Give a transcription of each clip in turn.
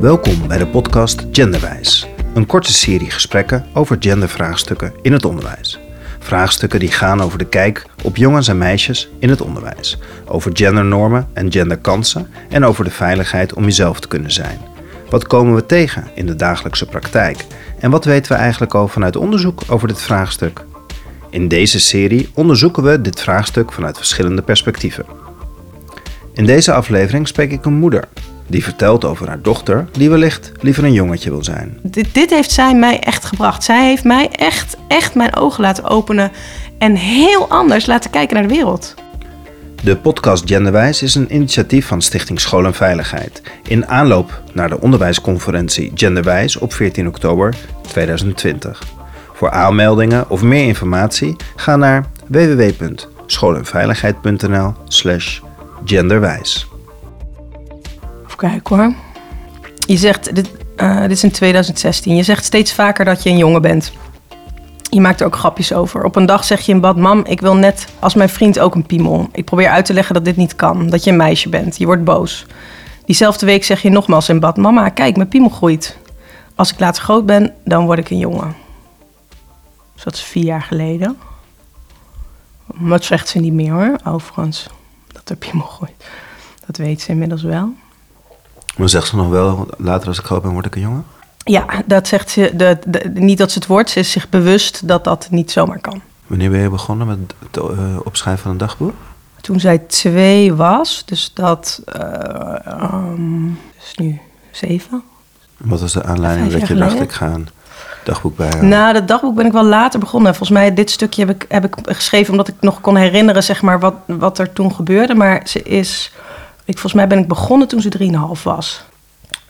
Welkom bij de podcast Genderwijs, een korte serie gesprekken over gendervraagstukken in het onderwijs. Vraagstukken die gaan over de kijk op jongens en meisjes in het onderwijs, over gendernormen en genderkansen en over de veiligheid om jezelf te kunnen zijn. Wat komen we tegen in de dagelijkse praktijk en wat weten we eigenlijk al vanuit onderzoek over dit vraagstuk? In deze serie onderzoeken we dit vraagstuk vanuit verschillende perspectieven. In deze aflevering spreek ik een moeder die vertelt over haar dochter die wellicht liever een jongetje wil zijn. Dit, dit heeft zij mij echt gebracht. Zij heeft mij echt, echt mijn ogen laten openen en heel anders laten kijken naar de wereld. De podcast Genderwijs is een initiatief van Stichting School en Veiligheid in aanloop naar de onderwijsconferentie Genderwijs op 14 oktober 2020. Voor aanmeldingen of meer informatie ga naar www.schoolenveiligheid.nl/slash genderwijs. Even kijken hoor. Je zegt, dit, eh, dit is in 2016, je zegt steeds vaker dat je een jongen bent. Je maakt er ook grapjes over. Op een dag zeg je in bad, mam, ik wil net als mijn vriend ook een piemel. Ik probeer uit te leggen dat dit niet kan, dat je een meisje bent. Je wordt boos. Diezelfde week zeg je nogmaals in bad, mama, kijk, mijn piemel groeit. Als ik later groot ben, dan word ik een jongen. Dus dat is vier jaar geleden. Dat zegt ze niet meer hoor, overigens. Dat er piemel groeit. Dat weet ze inmiddels wel. Maar zegt ze nog wel, later als ik groot ben word ik een jongen? Ja, dat zegt ze. De, de- niet dat ze het wordt, ze is zich bewust dat dat niet zomaar kan. Wanneer ben je begonnen met het eh, opschrijven van een dagboek? Toen zij twee was, dus dat ehm, is nu zeven. Wat was de aanleiding dat je dacht, ik ga een dagboek bijhouden? Na dat dagboek ben ik wel later begonnen. Volgens mij, dit stukje heb ik, heb ik geschreven omdat ik nog kon herinneren zeg maar, wat, wat er toen gebeurde. Maar ze is, ik, volgens mij ben ik begonnen toen ze 3,5 was.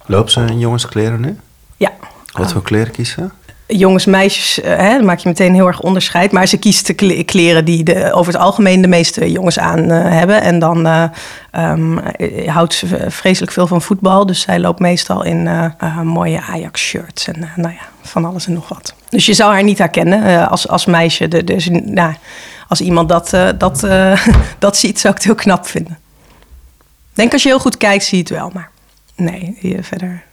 Loopt ze in jongenskleren nu? Ja, Wat voor kleren kiest ze? Jongens, meisjes, eh, hè, dan maak je meteen heel erg onderscheid. Maar ze kiest de kle- kleren die de, over het algemeen de meeste jongens aan eh, hebben. En dan eh, ehm, eh, houdt ze vreselijk veel van voetbal. Dus zij loopt meestal in mooie Ajax-shirts en nou ja, van alles en nog wat. Dus je zou haar niet herkennen als, als meisje. De, dus, nou, als iemand dat, dat, dat ziet, zou ik het heel knap vinden. Ik denk als je heel goed kijkt, zie je het wel. Maar nee, verder...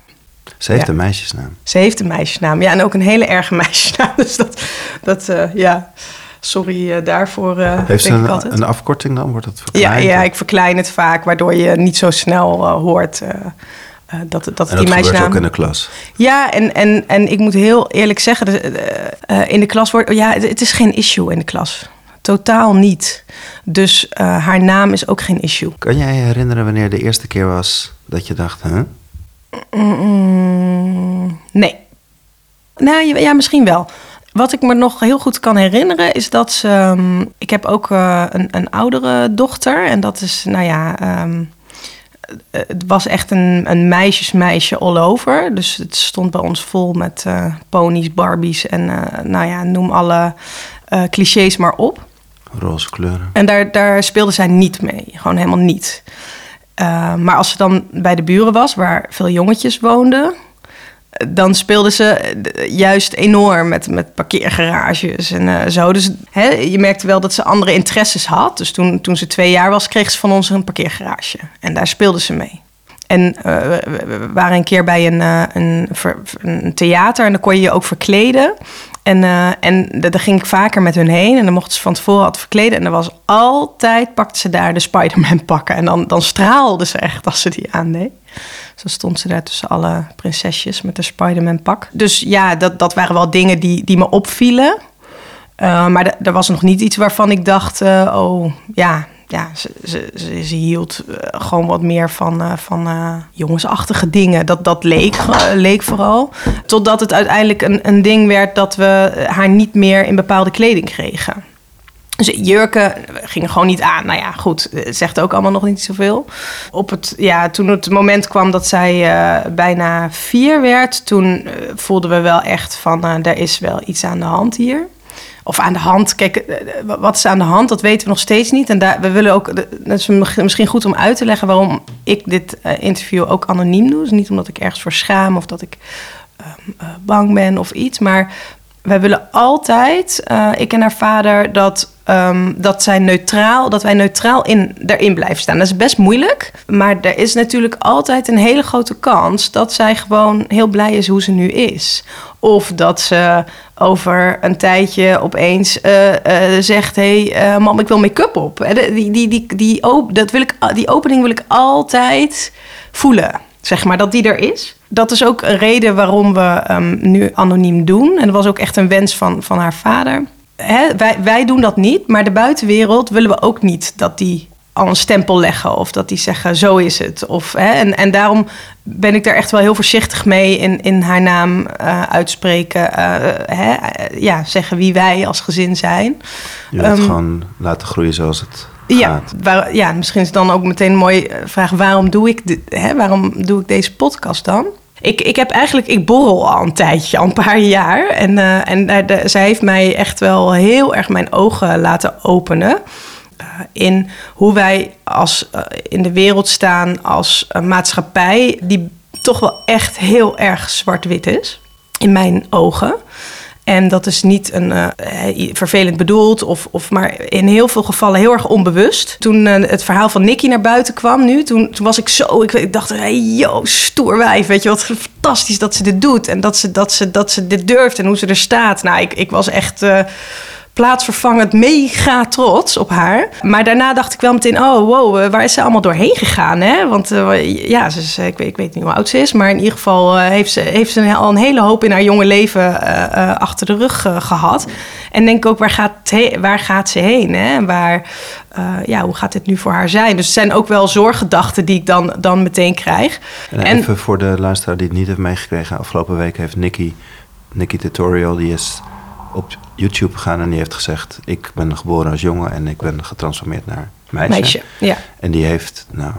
Ze heeft Ja. een meisjesnaam. Ze heeft een meisjesnaam. Ja, en ook een hele erge meisjesnaam. Dus dat, dat eh, ja, sorry eh, daarvoor, eh Heeft ze een, afkorting dan? Wordt dat ja, verkleind? ja, ik verklein het vaak, waardoor je niet zo snel hoort eh, dat, dat en die dat meisjesnaam... ook in de klas. Ja, en, en, en ik moet heel eerlijk zeggen, in de klas wordt... Ja, het, het is geen issue in de klas. Totaal niet. Dus haar naam is ook geen issue. Kan jij je herinneren wanneer de eerste keer was dat je dacht, huh? Mm, nee. Nou, ja, ja, misschien wel. Wat ik me nog heel goed kan herinneren is dat ze. ehm, ik heb ook eh, een, een oudere dochter. En dat is, nou ja. ehm, eh, het was echt een, een meisjesmeisje all over. Dus het stond bij ons vol met eh, ponies, barbies en eh, nou ja, noem alle clichés maar op. Roze kleuren. En daar, daar speelde zij niet mee. Gewoon helemaal niet. Uh, maar als ze dan bij de buren was, waar veel jongetjes woonden... dan speelde ze eh, juist enorm met, met parkeergarages en zo. Dus hè, je merkte wel dat ze andere interesses had. Dus toen, toen ze twee jaar was, kreeg ze van ons een parkeergarage. En daar speelde ze mee. En we, waren een keer bij een, een, een, theater en dan kon je je ook verkleden. En, uh, en daar ging ik vaker met hun heen. En dan mochten ze van tevoren altijd verkleden. En er was altijd, pakte ze daar de Spider-Man pakken. En dan, dan straalde ze echt als ze die aandeed. Zo stond ze daar tussen alle prinsesjes met de Spider-Man pak. Dus ja, dat, dat waren wel dingen die, die me opvielen. Uh, maar er was nog niet iets waarvan ik dacht, uh, oh ja, ja, ze, ze, ze, hield uh, gewoon wat meer van, uh, van uh, jongensachtige dingen. Dat, dat leek, leek vooral. Totdat het uiteindelijk een, een ding werd dat we haar niet meer in bepaalde kleding kregen. Dus jurken gingen gewoon niet aan. Nou ja, goed, zegt ook allemaal nog niet zoveel. Op het, ja, toen het moment kwam dat zij bijna vier werd... toen voelden we wel echt van, uh, er is wel iets aan de hand hier. Of aan de hand, kijk, wat is aan de hand, dat weten we nog steeds niet. En daar, we willen ook, dat is misschien goed om uit te leggen... waarom ik dit interview ook anoniem doe. Dus niet omdat ik ergens voor schaam of dat ik bang ben of iets... maar wij willen altijd, ik en haar vader, dat ehm, dat, zij neutraal, dat wij neutraal in, daarin blijven staan. Dat is best moeilijk. Maar er is natuurlijk altijd een hele grote kans dat zij gewoon heel blij is hoe ze nu is. Of dat ze over een tijdje opeens uh, uh, zegt: Hé, hey, uh, mam, ik wil make-up op. Die, die, die, die, dat wil ik, die opening wil ik altijd voelen. Zeg maar dat die er is. Dat is ook een reden waarom we um, nu anoniem doen. En dat was ook echt een wens van, van haar vader. Hè, wij, wij doen dat niet, maar de buitenwereld willen we ook niet dat die al een stempel leggen of dat die zeggen zo is het. Of, hè, en, en daarom ben ik daar echt wel heel voorzichtig mee in, in haar naam uh, uitspreken. Uh, hè, ja, zeggen wie wij als gezin zijn. Je wilt um, gewoon laten groeien zoals het ja, gaat. waar, ja, misschien is het dan ook meteen een mooie vraag: waarom doe ik, dit, hè, waarom doe ik deze podcast dan? Ik, ik heb eigenlijk, ik borrel al een tijdje, al een paar jaar. En, uh, en de, zij heeft mij echt wel heel erg mijn ogen laten openen. Uh, in hoe wij als, in de wereld staan als maatschappij die toch wel echt heel erg zwart-wit is. In mijn ogen. En dat is niet een, uh, vervelend bedoeld, of, of maar in heel veel gevallen heel erg onbewust. Toen uh, het verhaal van Nicky naar buiten kwam nu, toen, toen was ik zo... Ik, ik dacht, hey, yo, stoer wijf, weet je wat fantastisch dat ze dit doet. En dat ze, dat ze, dat ze dit durft en hoe ze er staat. Nou, ik, ik was echt... Uh, plaatsvervangend mega trots op haar. Maar daarna dacht ik wel meteen, oh wow, waar is ze allemaal doorheen gegaan? Hè? Want uh, ja, ze is, ik, weet, ik weet niet hoe oud ze is, maar in ieder geval uh, heeft ze, heeft ze al een hele hoop in haar jonge leven uh, achter de rug gehad. En denk ook, waar gaat, waar gaat ze heen? Hè? Waar, ja, hoe gaat dit nu voor haar zijn? Dus het zijn ook wel zorggedachten die ik dan, dan meteen krijg. En, en even voor de luisteraar die het niet heeft meegekregen, afgelopen week heeft Nicky, Nicky Tutorial, die is op YouTube gegaan en die heeft gezegd: Ik ben geboren als jongen en ik ben getransformeerd naar meisje. meisje ja. En die heeft, nou,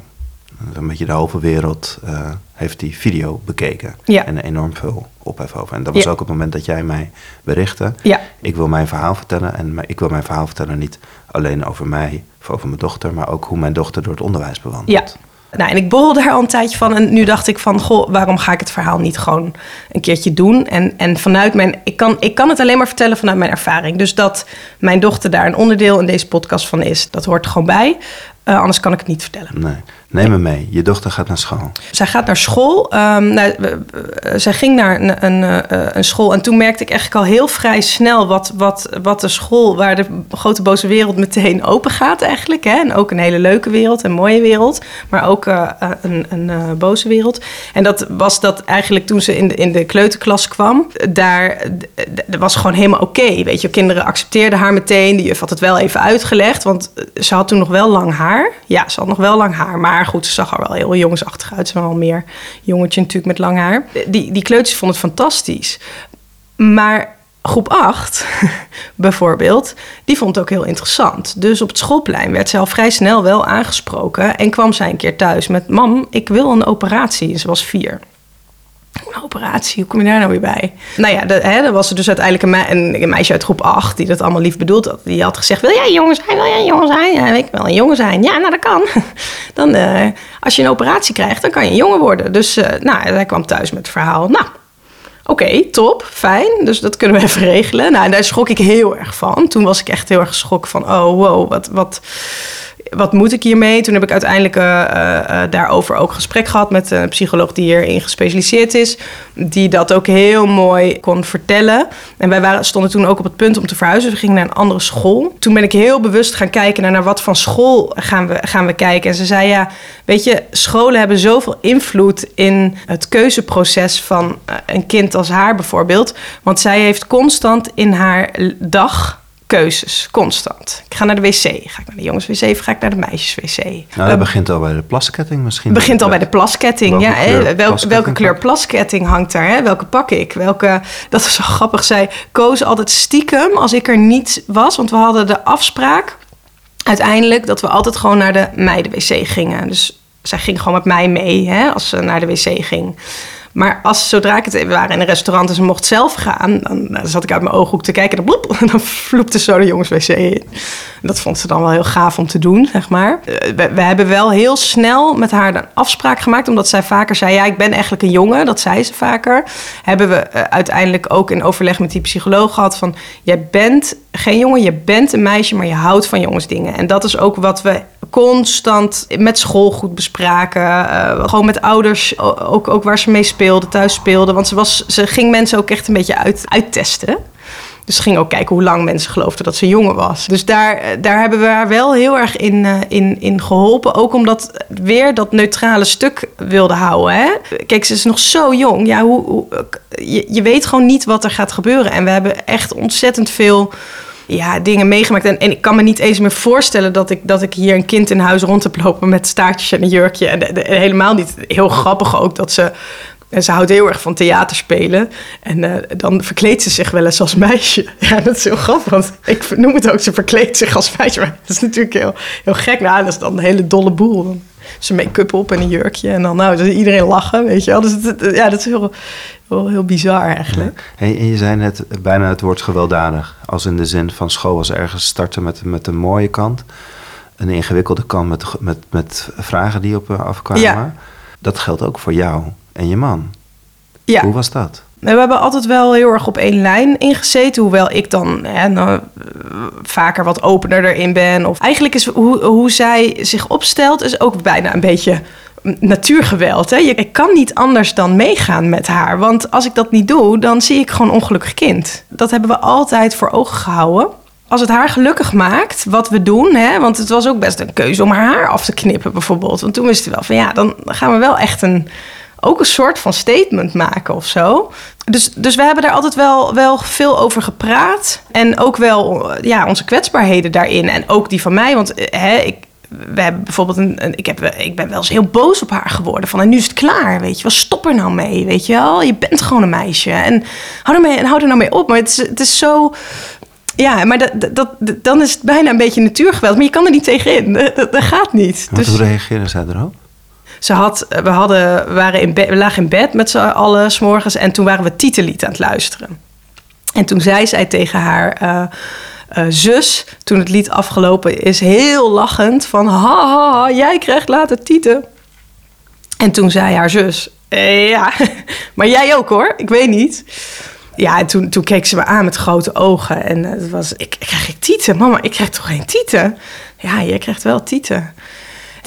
een beetje de halve wereld, uh, heeft die video bekeken. Ja. En enorm veel ophef over. En dat was Ja. ook het moment dat jij mij berichtte. Ja. Ik wil mijn verhaal vertellen. En ik wil mijn verhaal vertellen niet alleen over mij of over mijn dochter, maar ook hoe mijn dochter door het onderwijs bewandelt. Ja. Nou, en ik borrelde daar al een tijdje van. En nu dacht ik van, goh, waarom ga ik het verhaal niet gewoon een keertje doen? En, en vanuit mijn... Ik kan, ik kan het alleen maar vertellen vanuit mijn ervaring. Dus dat mijn dochter daar een onderdeel in deze podcast van is, dat hoort er gewoon bij. Uh, anders kan ik het niet vertellen. Nee, neem me mee. Je dochter gaat naar school. Zij gaat naar school. Um, nou, zij ging naar een, een, uh, een, school. En toen merkte ik eigenlijk al heel vrij snel wat, wat, wat de school, waar de grote boze wereld meteen open gaat eigenlijk. Hè? En ook een hele leuke wereld, een mooie wereld. Maar ook uh, een, een boze wereld. En dat was dat eigenlijk toen ze in de, in de kleuterklas kwam. Daar dat was gewoon helemaal oké. Weet je, kinderen accepteerden haar meteen. De juf had het wel even uitgelegd. Want ze had toen nog wel lang haar. Ja, ze had nog wel lang haar. Maar goed, ze zag er wel heel jongensachtig uit. Ze was wel meer jongetje natuurlijk met lang haar. Die, die kleuters vonden het fantastisch. Maar groep 8 bijvoorbeeld, die vond het ook heel interessant. Dus op het schoolplein werd ze al vrij snel wel aangesproken. En kwam zij een keer thuis met... Mam, ik wil een operatie. Ze was vier. Een operatie, hoe kom je daar nou weer bij? Nou ja, dan was er dus uiteindelijk een, een, meisje uit groep 8... die dat allemaal lief bedoeld had. Die had gezegd, wil jij een jongen zijn? Wil jij een jongen zijn? Ja, ik wil een jongen zijn. Ja, nou dat kan. Dan, uh, als je een operatie krijgt, dan kan je een jongen worden. Dus uh, nou, hij kwam thuis met het verhaal. Nou, oké, top, fijn. Dus dat kunnen we even regelen. Nou, daar schrok ik heel erg van. Toen was ik echt heel erg geschrokken van... oh, wow, wat... wat wat moet ik hiermee? Toen heb ik uiteindelijk uh, uh, daarover ook gesprek gehad met een psycholoog die hierin gespecialiseerd is. Die dat ook heel mooi kon vertellen. En wij waren, stonden toen ook op het punt om te verhuizen. We gingen naar een andere school. Toen ben ik heel bewust gaan kijken naar, naar wat van school gaan we, gaan we kijken. En ze zei ja, weet je, scholen hebben zoveel invloed in het keuzeproces van een kind als haar bijvoorbeeld. Want zij heeft constant in haar dag keuzes, constant. Ik ga naar de wc. Ga ik naar de jongens-wc of ga ik naar de meisjes-wc? Nou, dat uh, begint al bij de plasketting misschien. begint al bij de plasketting, welke ja. Kleur, Wel, plasketting welke kleur plasketting hangt daar? Hè? Welke pak ik? Welke, dat is zo grappig. Zij koos altijd stiekem als ik er niet was. Want we hadden de afspraak uiteindelijk dat we altijd gewoon naar de meiden-wc gingen. Dus zij ging gewoon met mij mee hè, als ze naar de wc ging. Maar als, zodra ik het even waren in een restaurant en ze mocht zelf gaan, dan, zat ik uit mijn ooghoek te kijken en dan, bloep, dan vloepte zo de jongens wc in. Dat vond ze dan wel heel gaaf om te doen, zeg maar. We, we, hebben wel heel snel met haar een afspraak gemaakt, omdat zij vaker zei: Ja, ik ben eigenlijk een jongen. Dat zei ze vaker. Hebben we uh, uiteindelijk ook in overleg met die psycholoog gehad van: Jij bent geen jongen, je bent een meisje, maar je houdt van jongensdingen. En dat is ook wat we constant met school goed bespraken. Uh, gewoon met ouders, ook, ook waar ze mee speelden, thuis speelden. Want ze, was, ze ging mensen ook echt een beetje uit, uittesten. Dus ging ook kijken hoe lang mensen geloofden dat ze jongen was. Dus daar, daar hebben we haar wel heel erg in, uh, in, in geholpen. Ook omdat weer dat neutrale stuk wilde houden. Hè? Kijk, ze is nog zo jong. Ja, hoe je, je weet gewoon niet wat er gaat gebeuren. En we hebben echt ontzettend veel ja, dingen meegemaakt. En, en, ik kan me niet eens meer voorstellen dat ik, dat ik hier een kind in huis rond heb lopen met staartjes en een jurkje. En, helemaal niet heel grappig ook dat ze. En ze houdt heel erg van theater spelen. En uh, dan verkleedt ze zich wel eens als meisje. Ja, dat is heel grappig. Want ik noem het ook, ze verkleedt zich als meisje. Maar dat is natuurlijk heel, heel gek. Nou, dat is dan een hele dolle boel. Ze make-up op en een jurkje. En dan nou, dus iedereen lachen, weet je wel. Dus het, ja, dat is heel, heel, heel bizar eigenlijk. Ja. En je zei net bijna het woord gewelddadig. Als in de zin van school was ergens starten met, met een mooie kant. Een ingewikkelde kant met, met, met vragen die op afkwamen. Ja. Dat geldt ook voor jou en je man. Ja. Hoe was dat? We hebben altijd wel heel erg op één lijn ingezeten. Hoewel ik dan hè, nou, vaker wat opener erin ben. Of eigenlijk is hoe, hoe zij zich opstelt, is ook bijna een beetje natuurgeweld. Hè? Ik kan niet anders dan meegaan met haar. Want als ik dat niet doe, dan zie ik gewoon ongelukkig kind. Dat hebben we altijd voor ogen gehouden. Als het haar gelukkig maakt, wat we doen, hè, want het was ook best een keuze om haar af te knippen, bijvoorbeeld. Want toen wist ze wel van ja, dan gaan we wel echt een, ook een soort van statement maken of zo. Dus, dus we hebben daar altijd wel, wel veel over gepraat. En ook wel ja, onze kwetsbaarheden daarin. En ook die van mij. Want hè, ik, we hebben bijvoorbeeld een, ik, heb, ik ben wel eens heel boos op haar geworden. Van en nu is het klaar, weet je wel. Stop er nou mee, weet je wel. Je bent gewoon een meisje. En hou er, mee, en hou er nou mee op. Maar het is, het is zo... Ja, maar dat, dat, dan is het bijna een beetje natuurgeweld. Maar je kan er niet tegenin. Dat, dat gaat niet. dus, hoe reageerde zij erop? Ze had, we, hadden, waren in we lagen in bed met z'n allen s morgens. En toen waren we titellied aan het luisteren. En toen zei zij tegen haar... Uh, uh, zus, toen het lied afgelopen is, heel lachend van... Ha, ha, ha jij krijgt later tieten. En toen zei haar zus... Eh, ja, maar jij ook hoor, ik weet niet. Ja, en toen, toen keek ze me aan met grote ogen. En het was, ik, krijg ik tieten? Mama, ik krijg toch geen tieten? Ja, jij krijgt wel tieten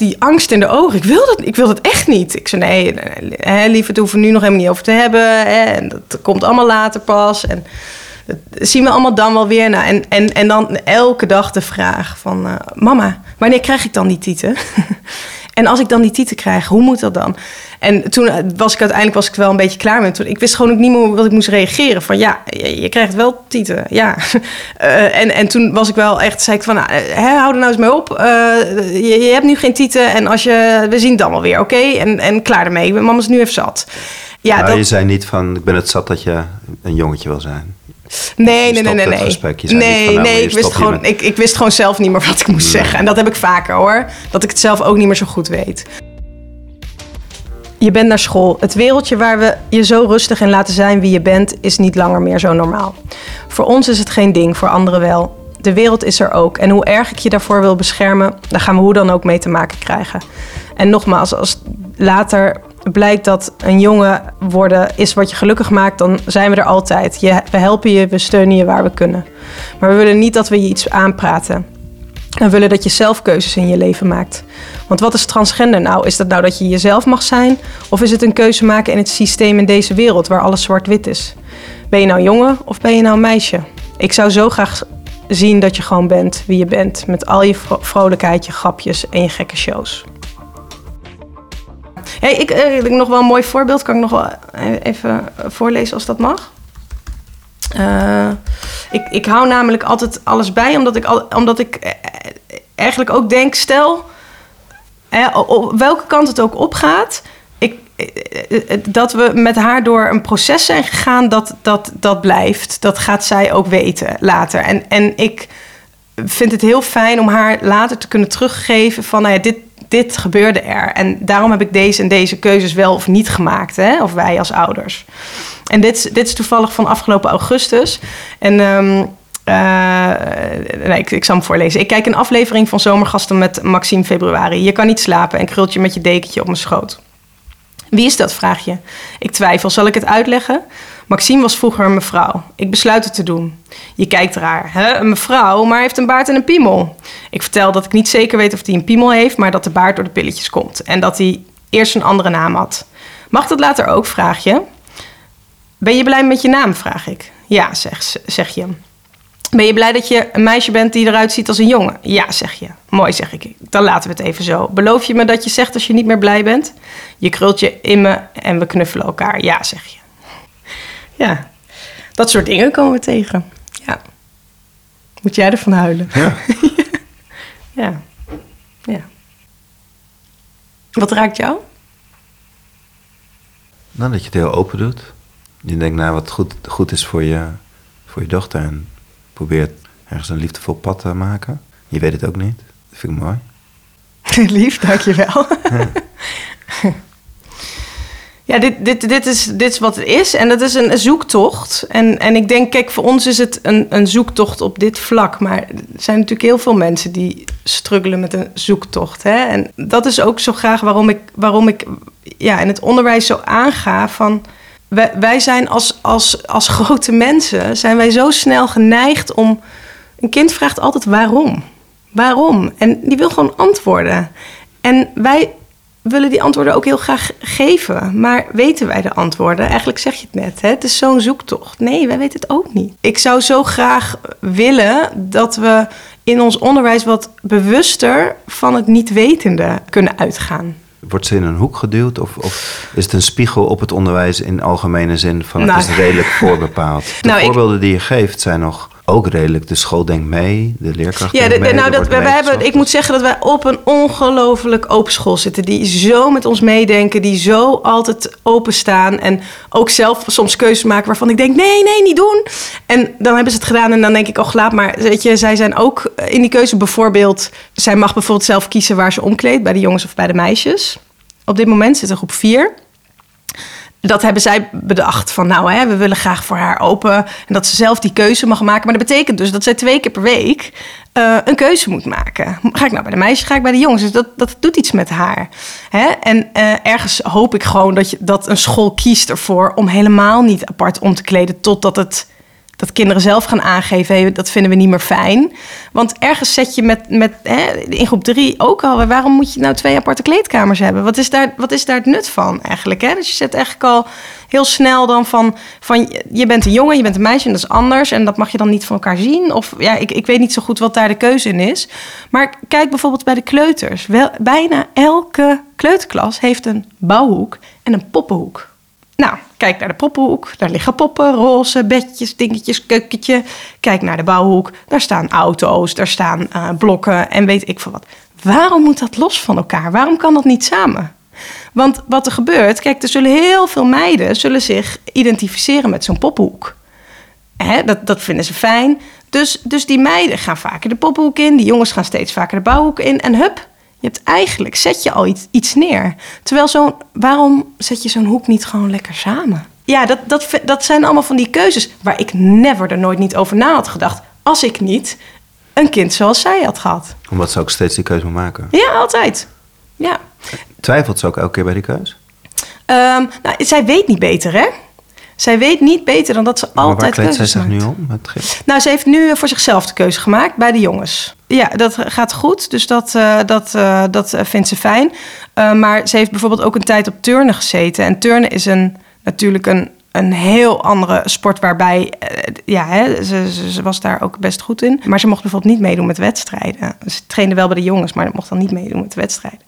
die angst in de ogen. Ik wil dat, ik wil dat echt niet. Ik zei, nee, hè, lieve, het hoeven we nu nog helemaal niet over te hebben. Hè, en dat komt allemaal later pas. En dat zien we allemaal dan wel weer. Nou, en, en, en dan elke dag de vraag van... Uh, mama, wanneer krijg ik dan die tieten? en als ik dan die tieten krijg, hoe moet dat dan? En toen was ik uiteindelijk was ik wel een beetje klaar met. Toen, ik wist gewoon ook niet meer wat ik moest reageren. Van ja, je, je krijgt wel tieten. Ja. Uh, en, en toen was ik wel echt, zei ik van, nou, hè, hou er nou eens mee op. Uh, je, je, hebt nu geen tieten. En als je, we zien het dan wel weer, oké? En, en klaar ermee. Mama is nu even zat. Ja, maar dat... je zei niet van, ik ben het zat dat je een jongetje wil zijn. Nee, nee, nee, nee. Nee, nee, nou, nee ik, wist gewoon, ik, ik wist gewoon zelf niet meer wat ik moest zeggen. En dat heb ik vaker hoor. Dat ik het zelf ook niet meer zo goed weet. Je bent naar school. Het wereldje waar we je zo rustig in laten zijn wie je bent, is niet langer meer zo normaal. Voor ons is het geen ding, voor anderen wel. De wereld is er ook. En hoe erg ik je daarvoor wil beschermen, daar gaan we hoe dan ook mee te maken krijgen. En nogmaals, als later blijkt dat een jongen worden is wat je gelukkig maakt, dan zijn we er altijd. Je, we helpen je, we steunen je waar we kunnen. Maar we willen niet dat we je iets aanpraten. We willen dat je zelf keuzes in je leven maakt. Want wat is transgender nou? Is dat nou dat je jezelf mag zijn? Of is het een keuze maken in het systeem in deze wereld waar alles zwart-wit is? Ben je nou jongen of ben je nou meisje? Ik zou zo graag zien dat je gewoon bent wie je bent. Met al je vrolijkheid, je grapjes en je gekke shows. Hey, ik, uh, ik nog wel een mooi voorbeeld. Kan ik nog wel even voorlezen als dat mag? Uh, ik, ik hou namelijk altijd alles bij, omdat ik, omdat ik eh, eigenlijk ook denk, stel, op welke kant het ook opgaat, ik, dat we met haar door een proces zijn gegaan, dat, dat, dat blijft. Dat gaat zij ook weten later. En, en ik vind het heel fijn om haar later te kunnen teruggeven van, nou ja, dit, dit gebeurde er. En daarom heb ik deze en deze keuzes wel of niet gemaakt. Hè? Of wij als ouders. En dit, dit is toevallig van afgelopen augustus. En um, nee, ik, ik zal hem voorlezen. Ik kijk een aflevering van Zomergasten met Maxime Februari. Je kan niet slapen en krult je met je dekentje op mijn schoot. Wie is dat, vraag je. Ik twijfel. Zal ik het uitleggen? Maxime was vroeger een mevrouw. Ik besluit het te doen. Je kijkt raar. Hè? Een mevrouw, maar heeft een baard en een piemel. Ik vertel dat ik niet zeker weet of hij een piemel heeft... maar dat de baard door de pilletjes komt. En dat hij eerst een andere naam had. Mag dat later ook, vraag je? Ben je blij met je naam, vraag ik. Ja, zeg, zeg je. Ben je blij dat je een meisje bent die eruit ziet als een jongen? Ja, zeg je. Mooi, zeg ik. Dan laten we het even zo. Beloof je me dat je zegt als je niet meer blij bent? Je krult je in me en we knuffelen elkaar. Ja, zeg je. Ja, dat soort dingen komen we tegen. Ja. Moet jij ervan huilen? Ja. Ja. Ja. Wat raakt jou? Nou, dat je het heel open doet. Je denkt na wat goed, goed is voor je, voor je dochter en probeert ergens een liefdevol pad te maken. Je weet het ook niet. Dat vind ik mooi. Lief, dankjewel. Ja, dit, dit, dit, is, dit is wat het is. En dat is een zoektocht. En, en ik denk, kijk, voor ons is het een, een zoektocht op dit vlak. Maar er zijn natuurlijk heel veel mensen die struggelen met een zoektocht. Hè? En dat is ook zo graag waarom ik, waarom ik ja, in het onderwijs zo aanga van... Wij, wij zijn als, als, als grote mensen, zijn wij zo snel geneigd om... Een kind vraagt altijd waarom. Waarom? En die wil gewoon antwoorden. En wij willen die antwoorden ook heel graag geven. Maar weten wij de antwoorden? Eigenlijk zeg je het net. Hè? Het is zo'n zoektocht. Nee, wij weten het ook niet. Ik zou zo graag willen dat we in ons onderwijs wat bewuster van het niet wetende kunnen uitgaan. Wordt ze in een hoek geduwd of, of is het een spiegel op het onderwijs in algemene zin van het Nou. is redelijk voorbepaald? De Nou, ik- voorbeelden die je geeft zijn nog ook redelijk. De school denkt mee, de leerkracht Ja, de- mee. nou, dat, wij hebben, ik moet zeggen dat wij op een ongelooflijk open school zitten. Die zo met ons meedenken, die zo altijd openstaan. En ook zelf soms keuzes maken waarvan ik denk: nee, nee, niet doen. En dan hebben ze het gedaan en dan denk ik: oh, laat maar. Weet je, zij zijn ook in die keuze bijvoorbeeld. Zij mag bijvoorbeeld zelf kiezen waar ze omkleedt, bij de jongens of bij de meisjes. Op dit moment zit er groep 4 dat hebben zij bedacht van nou hè, we willen graag voor haar open en dat ze zelf die keuze mag maken. Maar dat betekent dus dat zij twee keer per week eh, een keuze moet maken. Ga ik nou bij de meisjes, ga ik bij de jongens? Dus dat, dat doet iets met haar. Hè? En eh, ergens hoop ik gewoon dat, je, dat een school kiest ervoor om helemaal niet apart om te kleden totdat het dat kinderen zelf gaan aangeven, dat vinden we niet meer fijn. Want ergens zet je met, met hè, in groep drie ook al, waarom moet je nou twee aparte kleedkamers hebben? Wat is daar, wat is daar het nut van eigenlijk? Hè? Dus je zet eigenlijk al heel snel dan van, van, je bent een jongen, je bent een meisje en dat is anders. En dat mag je dan niet van elkaar zien. Of ja, ik, ik weet niet zo goed wat daar de keuze in is. Maar kijk bijvoorbeeld bij de kleuters. Bijna elke kleuterklas heeft een bouwhoek en een poppenhoek. Nou, kijk naar de poppenhoek. Daar liggen poppen, roze, bedjes, dingetjes, keukentje. Kijk naar de bouwhoek. Daar staan auto's, daar staan eh, blokken en weet ik veel wat. Waarom moet dat los van elkaar? Waarom kan dat niet samen? Want wat er gebeurt, kijk, er zullen heel veel meiden zullen zich identificeren met zo'n poppenhoek. Hè, dat, dat vinden ze fijn. Dus, dus die meiden gaan vaker de poppenhoek in. Die jongens gaan steeds vaker de bouwhoek in. En hup, je hebt eigenlijk, zet je al iets, iets neer. Terwijl zo'n, waarom zet je zo'n hoek niet gewoon lekker samen? Ja, dat, dat, dat zijn allemaal van die keuzes waar ik never er nooit niet over na had gedacht. Als ik niet een kind zoals zij had gehad. Omdat ze ook steeds die keuze moet maken. Ja, altijd. Ja. Twijfelt ze ook elke keer bij die keus? Ehm, nou, zij weet niet beter, hè? Zij weet niet beter dan dat ze Maar waar altijd kleedt zij zich nu om? Nou, ze heeft nu voor zichzelf de keuze gemaakt bij de jongens. Ja, dat gaat goed. Dus dat, eh, dat, eh, dat eh, vindt ze fijn. Maar ze heeft bijvoorbeeld ook een tijd op turnen gezeten. En turnen is een, natuurlijk een, een heel andere sport waarbij... eh, ja, hè, ze, ze, ze was daar ook best goed in. Maar ze mocht bijvoorbeeld niet meedoen met wedstrijden. Ze trainde wel bij de jongens, maar mocht dan niet meedoen met wedstrijden.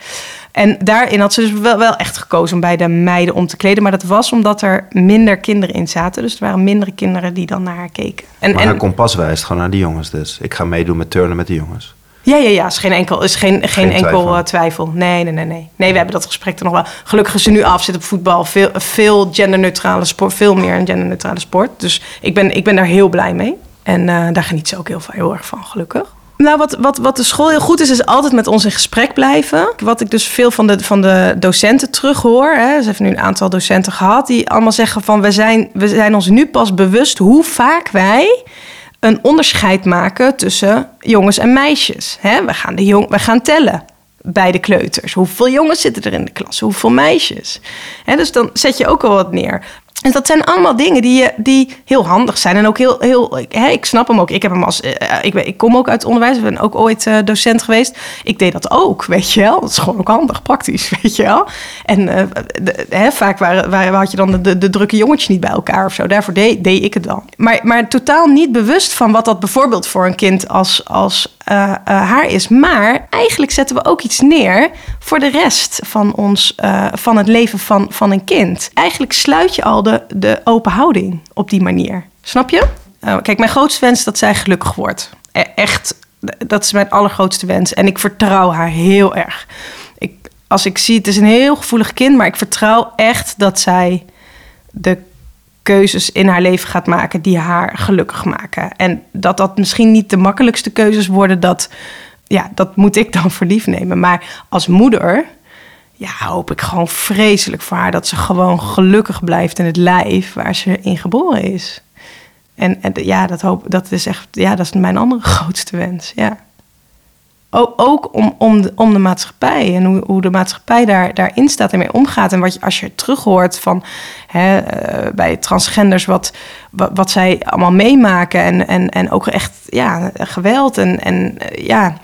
En daarin had ze dus wel, wel echt gekozen om bij de meiden om te kleden. Maar dat was omdat er minder kinderen in zaten. Dus er waren mindere kinderen die dan naar haar keken. En, Maar en, haar kompas wijst gewoon naar die jongens dus. Ik ga meedoen met turnen met de jongens. Ja, ja, ja. Is geen enkel, is geen, geen, Geen enkel twijfel. twijfel. Nee, nee, nee, nee. Nee, we hebben dat gesprek er nog wel. Gelukkig is ze nu af, zit op voetbal. Veel, veel genderneutrale sport. Veel meer een genderneutrale sport. Dus ik ben, ik ben daar heel blij mee. En eh, daar geniet ze ook heel, heel erg van, gelukkig. Nou, wat, wat, wat de school heel goed is, is altijd met ons in gesprek blijven. Wat ik dus veel van de, van de docenten terughoor. Hè. Ze heeft nu een aantal docenten gehad die allemaal zeggen van... We zijn, we zijn ons nu pas bewust hoe vaak wij een onderscheid maken tussen jongens en meisjes. We, gaan de jong, we gaan tellen bij de kleuters. Hoeveel jongens zitten er in de klas? Hoeveel meisjes? Hè, dus dan zet je ook al wat neer. En dat zijn allemaal dingen die, die heel handig zijn. En ook heel, heel ik- hè, ik snap hem ook. Ik heb hem als, eh, ik, ben- ik kom ook uit onderwijs. Ik ben ook ooit eh, docent geweest. Ik deed dat ook, weet je wel. Dat is gewoon ook handig, praktisch, weet je wel. En eh, hè, vaak waren, waren, had je dan de, de, de drukke jongetjes niet bij elkaar of zo. Daarvoor deed, deed ik het dan. Maar, maar totaal niet bewust van wat dat bijvoorbeeld voor een kind als, als eh, eh, haar is. Maar eigenlijk zetten we ook iets neer voor de rest van, ons, eh, van het leven van, van een kind. Eigenlijk sluit je al de, de open houding op die manier. Snap je? Eh, kijk, mijn grootste wens is dat zij gelukkig wordt. E- echt, dat is mijn allergrootste wens. En ik vertrouw haar heel erg. Ik, als ik zie, het is een heel gevoelig kind, maar ik vertrouw echt dat zij de keuzes in haar leven gaat maken die haar gelukkig maken. En dat dat misschien niet de makkelijkste keuzes worden, dat, ja, dat moet ik dan voor lief nemen. Maar als moeder ja, hoop ik gewoon vreselijk voor haar dat ze gewoon gelukkig blijft in het lijf waar ze in geboren is. En, en ja, dat, hoop, dat is echt, ja, dat is mijn andere grootste wens. Ja. Ook om, om, de, om de maatschappij en hoe, hoe de maatschappij daar, daarin staat en mee omgaat. En wat je, als je terug hoort van hè, eh, bij transgenders, wat, wat, zij allemaal meemaken. En, en, en ook echt ja, geweld. En, en eh, ja,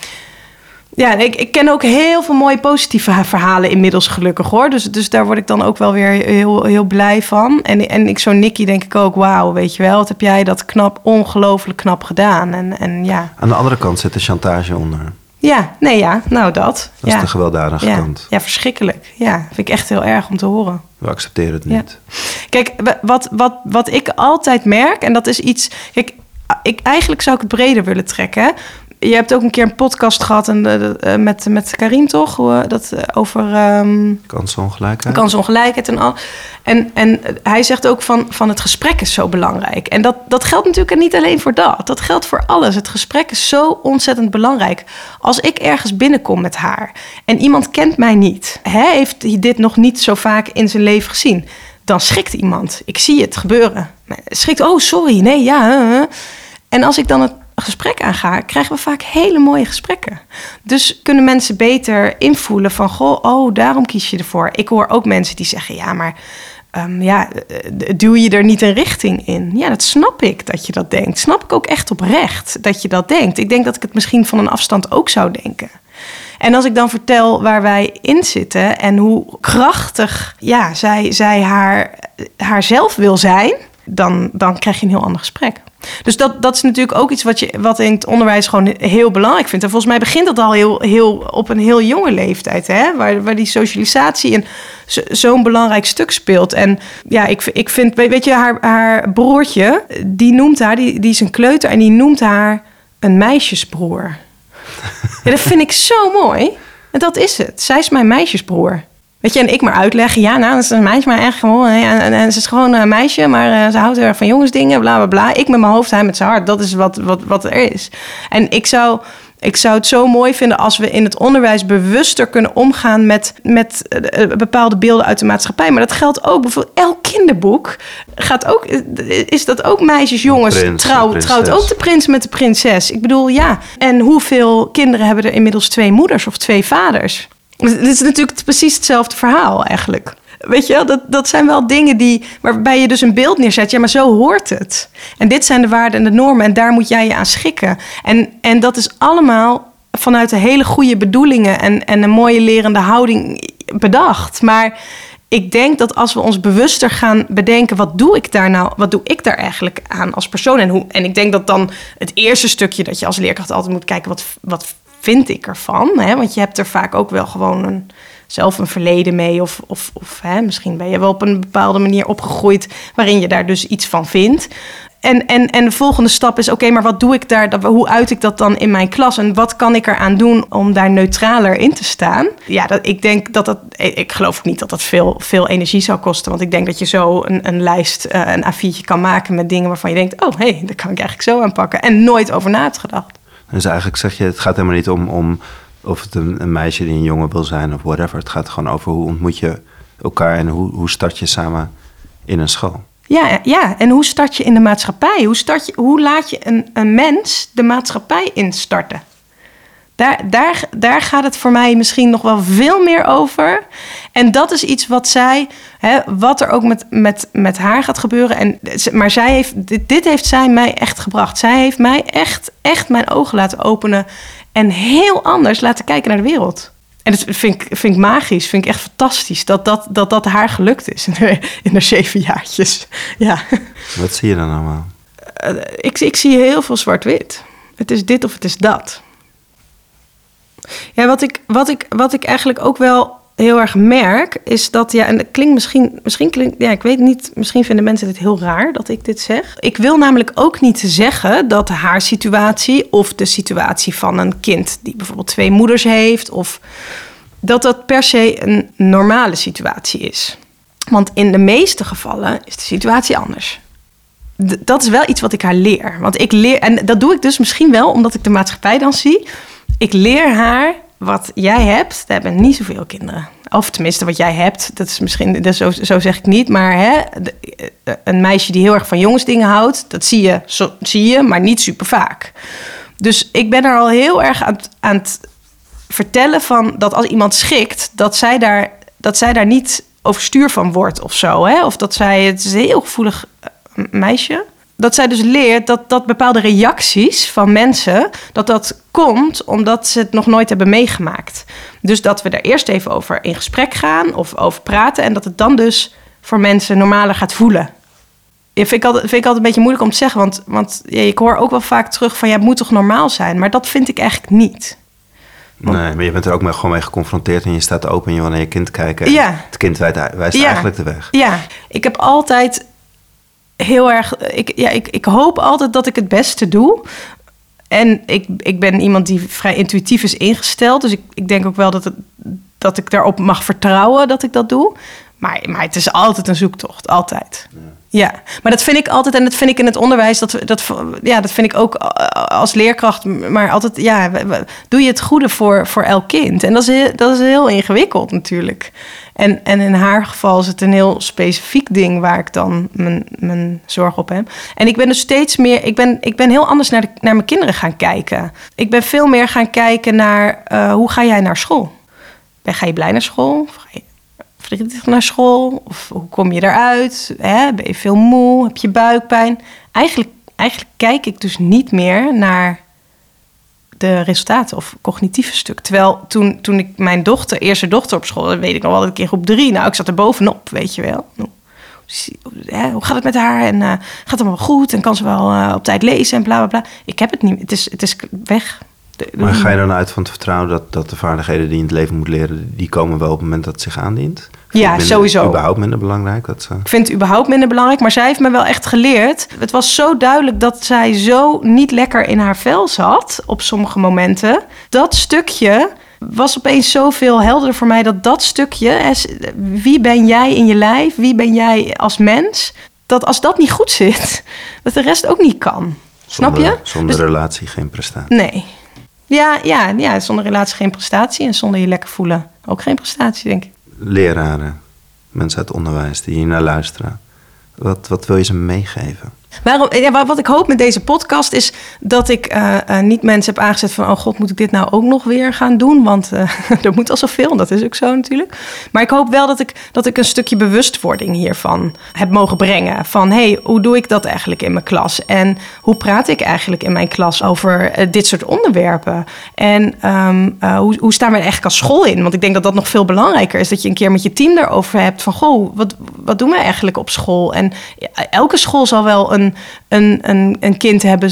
ja ik, ik ken ook heel veel mooie positieve verhalen inmiddels gelukkig hoor. Dus, dus daar word ik dan ook wel weer heel, heel blij van. En, en ik, zo'n Nicky denk ik ook, wauw, weet je wel, wat heb jij dat knap, ongelooflijk knap gedaan. En, en ja, Aan de andere kant zit de chantage onder. Ja, nee ja, nou dat. Dat ja. is de gewelddadige ja. kant. Ja, verschrikkelijk. Ja, vind ik echt heel erg om te horen. We accepteren het Ja. niet. Kijk, wa- wat, wat, wat ik altijd merk, en dat is iets. Kijk, ik, eigenlijk zou ik het breder willen trekken. Je hebt ook een keer een podcast gehad en, eh, met, met Karim, toch? Eh, dat, eh, over ehm, Kansenongelijkheid. kansongelijkheid en al. En, en hij zegt ook van, van het gesprek is zo belangrijk. En dat, dat geldt natuurlijk niet alleen voor dat. Dat geldt voor alles. Het gesprek is zo ontzettend belangrijk. Als ik ergens binnenkom met haar en iemand kent mij niet, hè, heeft dit nog niet zo vaak in zijn leven gezien, dan schrikt iemand. Ik zie het gebeuren. Schrikt, oh sorry, nee, ja. En als ik dan het gesprek aanga, krijgen we vaak hele mooie gesprekken. Dus kunnen mensen beter invoelen van, goh, oh, daarom kies je ervoor. Ik hoor ook mensen die zeggen, ja, maar ehm, ja, eh, duw je er niet een richting in? Ja, dat snap ik dat je dat denkt. Snap ik ook echt oprecht dat je dat denkt. Ik denk dat ik het misschien van een afstand ook zou denken. En als ik dan vertel waar wij in zitten en hoe krachtig ja, zij, zij haar, haarzelf wil zijn, dan, dan krijg je een heel ander gesprek. Dus dat, dat is natuurlijk ook iets wat, je, wat in het onderwijs gewoon heel belangrijk vindt. En volgens mij begint dat al heel, heel, op een heel jonge leeftijd, hè? Waar, waar die socialisatie een, zo- zo'n belangrijk stuk speelt. En ja, ik, ik vind, weet weet je, haar, haar broertje, die noemt haar, die, die is een kleuter en die noemt haar een meisjesbroer. Ja, dat vind ik zo mooi. En dat is het. Zij is mijn meisjesbroer. Weet je, en ik maar uitleggen. Ja, nou, dat is een meisje, maar echt gewoon. En, en, en ze is gewoon een meisje, maar eh, ze houdt heel erg van jongensdingen, bla bla bla. Ik met mijn hoofd, hij met zijn hart. Dat is wat, wat, wat er is. En ik zou, ik zou het zo mooi vinden als we in het onderwijs bewuster kunnen omgaan met, met eh, eh, bepaalde beelden uit de maatschappij. Maar dat geldt ook bijvoorbeeld elk kinderboek. Gaat ook, is dat ook meisjes, jongens, prins, trouw, trouwt ook de prins met de prinses. Ik bedoel, ja. En hoeveel kinderen hebben er inmiddels twee moeders of twee vaders? Dus Het is natuurlijk precies hetzelfde verhaal eigenlijk. Weet je wel, dat, dat zijn wel dingen die, waarbij je dus een beeld neerzet. Ja, maar zo hoort het. En dit zijn de waarden en de normen en daar moet jij je aan schikken. En, en dat is allemaal vanuit de hele goede bedoelingen en, en een mooie lerende houding bedacht. Maar ik denk dat als we ons bewuster gaan bedenken, wat doe ik daar nou, wat doe ik daar eigenlijk aan als persoon? En, hoe, en ik denk dat dan het eerste stukje dat je als leerkracht altijd moet kijken, wat, wat vind ik ervan? Hè? Want je hebt er vaak ook wel gewoon een, zelf een verleden mee. Of, of, of hè, misschien ben je wel op een bepaalde manier opgegroeid waarin je daar dus iets van vindt. En, en, en de volgende stap is: oké, maar wat doe ik daar? Hoe uit ik dat dan in mijn klas? En wat kan ik eraan doen om daar neutraler in te staan? Ja, dat, ik denk dat dat. Ik geloof niet dat dat veel, veel energie zou kosten. Want ik denk dat je zo een, een lijst, eh, een A4'tje kan maken met dingen waarvan je denkt: oh hé, hey, dat kan ik eigenlijk zo aanpakken. En nooit over na hebt gedacht. Dus eigenlijk zeg je, het gaat helemaal niet om, om of het een, meisje die een jongen wil zijn of whatever. Het gaat gewoon over hoe ontmoet je elkaar en hoe, hoe start je samen in een school. Ja, ja, en hoe start je in de maatschappij? Hoe, start je, hoe laat je een, een mens de maatschappij instarten? Daar, daar, daar gaat het voor mij misschien nog wel veel meer over. En dat is iets wat zij, hè, wat er ook met, met, met haar gaat gebeuren. En, maar zij heeft, dit, dit heeft zij mij echt gebracht. Zij heeft mij echt, echt mijn ogen laten openen. En heel anders laten kijken naar de wereld. En dat vind ik, vind ik magisch, vind ik echt fantastisch dat dat, dat, dat haar gelukt is in de, in zeven jaartjes. Ja. Wat zie je dan allemaal? Uh, ik, ik zie heel veel zwart-wit. Het is dit of het is dat. Ja, wat ik, wat ik, wat ik eigenlijk ook wel heel erg merk, is dat, ja, en dat klinkt misschien, misschien klinkt, ja, ik weet niet, misschien vinden mensen het heel raar dat ik dit zeg. Ik wil namelijk ook niet zeggen dat haar situatie of de situatie van een kind die bijvoorbeeld twee moeders heeft, of dat dat per se een normale situatie is. Want in de meeste gevallen is de situatie anders. dat is wel iets wat ik haar leer. Want ik leer, en dat doe ik dus misschien wel omdat ik de maatschappij dan zie. Ik leer haar wat jij hebt, daar hebben niet zoveel kinderen. Of tenminste, wat jij hebt, dat is misschien, dat zo, zo zeg ik niet. Maar hè, eh, een meisje die heel erg van jongensdingen houdt, dat zie je, zie je, maar niet super vaak. Dus ik ben er al heel erg aan, aan het vertellen van dat als iemand schikt, dat zij daar, dat zij daar niet overstuur van wordt of zo. Hè? Of dat zij, het is een heel gevoelig eh, meisje dat zij dus leert dat, dat bepaalde reacties van mensen, dat dat komt omdat ze het nog nooit hebben meegemaakt. Dus dat we er eerst even over in gesprek gaan of over praten en dat het dan dus voor mensen normaler gaat voelen. Ja, vind, ik altijd, vind ik altijd een beetje moeilijk om te zeggen, want, want ja, ik hoor ook wel vaak terug van ja, het moet toch normaal zijn, maar dat vind ik eigenlijk niet. Nee, maar je bent er ook mee, gewoon mee geconfronteerd en je staat open en je wil naar je kind kijken. Ja. Het kind wijst, wijst ja. eigenlijk de weg. Ja, ik heb altijd heel erg. Ik, ja, ik, ik hoop altijd dat ik het beste doe. En ik, ik ben iemand die vrij intuïtief is ingesteld. Dus ik, ik denk ook wel dat, het, dat ik daarop mag vertrouwen dat ik dat doe. Maar, maar het is altijd een zoektocht, altijd. Ja. ja. maar dat vind ik altijd, en dat vind ik in het onderwijs, dat, dat, ja, dat vind ik ook als leerkracht, maar altijd, ja, doe je het goede voor, voor elk kind. En dat is, heel, dat is heel ingewikkeld natuurlijk. En, en in haar geval is het een heel specifiek ding waar ik dan mijn, mijn zorg op heb. En ik ben dus steeds meer, ik ben, ik ben heel anders naar, naar mijn kinderen gaan kijken. Ik ben veel meer gaan kijken naar uh, hoe ga jij naar school? Ben, ga je blij naar school? Of ga je verdrietig naar school? Of hoe kom je eruit? Hè? Ben je veel moe? Heb je buikpijn? Eigenlijk, eigenlijk kijk ik dus niet meer naar de resultaten of cognitieve stuk. Terwijl toen, toen ik mijn dochter, eerste dochter op school, weet ik nog wel dat ik in groep drie, nou, ik zat er bovenop, weet je wel. hoe gaat het met haar? En uh, gaat het allemaal goed? En kan ze wel uh, op tijd lezen en bla bla bla. Ik heb het niet. Het is, het is weg. De, maar ga je dan uit van het vertrouwen dat, dat de vaardigheden die je in het leven moet leren, die komen wel op het moment dat het zich aandient? Ja, minder, sowieso. überhaupt minder belangrijk? Dat ze... Ik vind het überhaupt minder belangrijk, maar zij heeft me wel echt geleerd. Het was zo duidelijk dat zij zo niet lekker in haar vel zat op sommige momenten. Dat stukje was opeens zoveel helderder voor mij dat dat stukje, wie ben jij in je lijf, wie ben jij als mens, dat als dat niet goed zit, dat de rest ook niet kan. Snap je? Zonder dus, relatie geen prestatie. Nee. Ja, ja, ja, zonder relatie geen prestatie en zonder je lekker voelen ook geen prestatie, denk ik leraren, mensen uit onderwijs die hier naar luisteren? Wat, wat wil je ze meegeven? Waarom, ja, wat ik hoop met deze podcast is dat ik uh, uh, niet mensen heb aangezet van... oh god, moet ik dit nou ook nog weer gaan doen? Want uh, er moet al zoveel, dat is ook zo natuurlijk. Maar ik hoop wel dat ik, dat ik een stukje bewustwording hiervan heb mogen brengen. Van, hey, hoe doe ik dat eigenlijk in mijn klas? En hoe praat ik eigenlijk in mijn klas over dit soort onderwerpen? En um, hoe, hoe staan we er eigenlijk als school in? Want ik denk dat dat nog veel belangrijker is. Dat je een keer met je team daarover hebt van... goh, wat, wat doen we eigenlijk op school? En elke school zal wel een een, een, een, kind hebben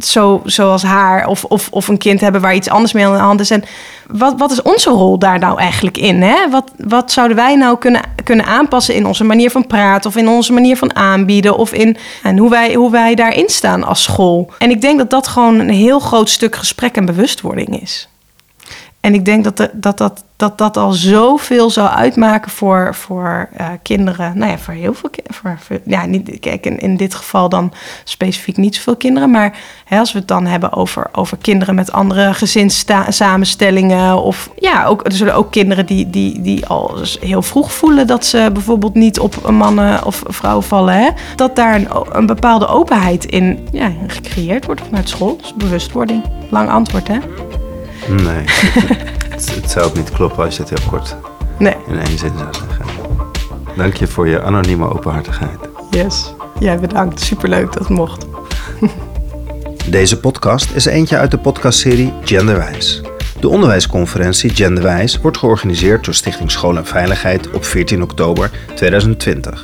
zo, zoals haar, of, of, of een kind hebben waar iets anders mee aan de hand is. En wat, wat is onze rol daar nou eigenlijk in? Hè? Wat, wat zouden wij nou kunnen, kunnen aanpassen in onze manier van praten, of in onze manier van aanbieden, of in en hoe, wij, hoe wij daarin staan als school? En ik denk dat dat gewoon een heel groot stuk gesprek en bewustwording is. En ik denk dat, dat, dat, dat dat al zoveel zou uitmaken voor, voor uh, kinderen. Nou ja, voor heel veel kinderen. Ja, niet, kijk, in, in dit geval dan specifiek niet zoveel kinderen. Maar hè, als we het dan hebben over, over kinderen met andere gezinssamenstellingen. Of ja, ook, er zullen ook kinderen die, die, die al heel vroeg voelen dat ze bijvoorbeeld niet op mannen of vrouwen vallen. Hè, dat daar een, een bepaalde openheid in ja, gecreëerd wordt vanuit school. Dus bewustwording. Lang antwoord, hè? Nee, het, het zou ook niet kloppen als je het heel kort Nee, in één zin zou zeggen. Dank je voor je anonieme openhartigheid. yes. Jij bedankt. Superleuk dat het mocht. Deze podcast is eentje uit de podcastserie Genderwijs. De onderwijsconferentie Genderwijs wordt georganiseerd door Stichting School en Veiligheid op 14 oktober 2020.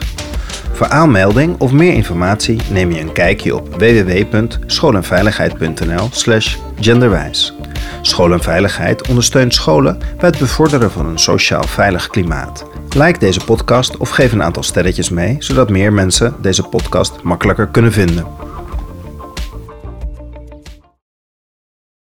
Voor aanmelding of meer informatie neem je een kijkje op www.schoolenveiligheid.nl/slash genderwijs. School en Veiligheid ondersteunt scholen bij het bevorderen van een sociaal veilig klimaat. Like deze podcast of geef een aantal sterretjes mee, zodat meer mensen deze podcast makkelijker kunnen vinden.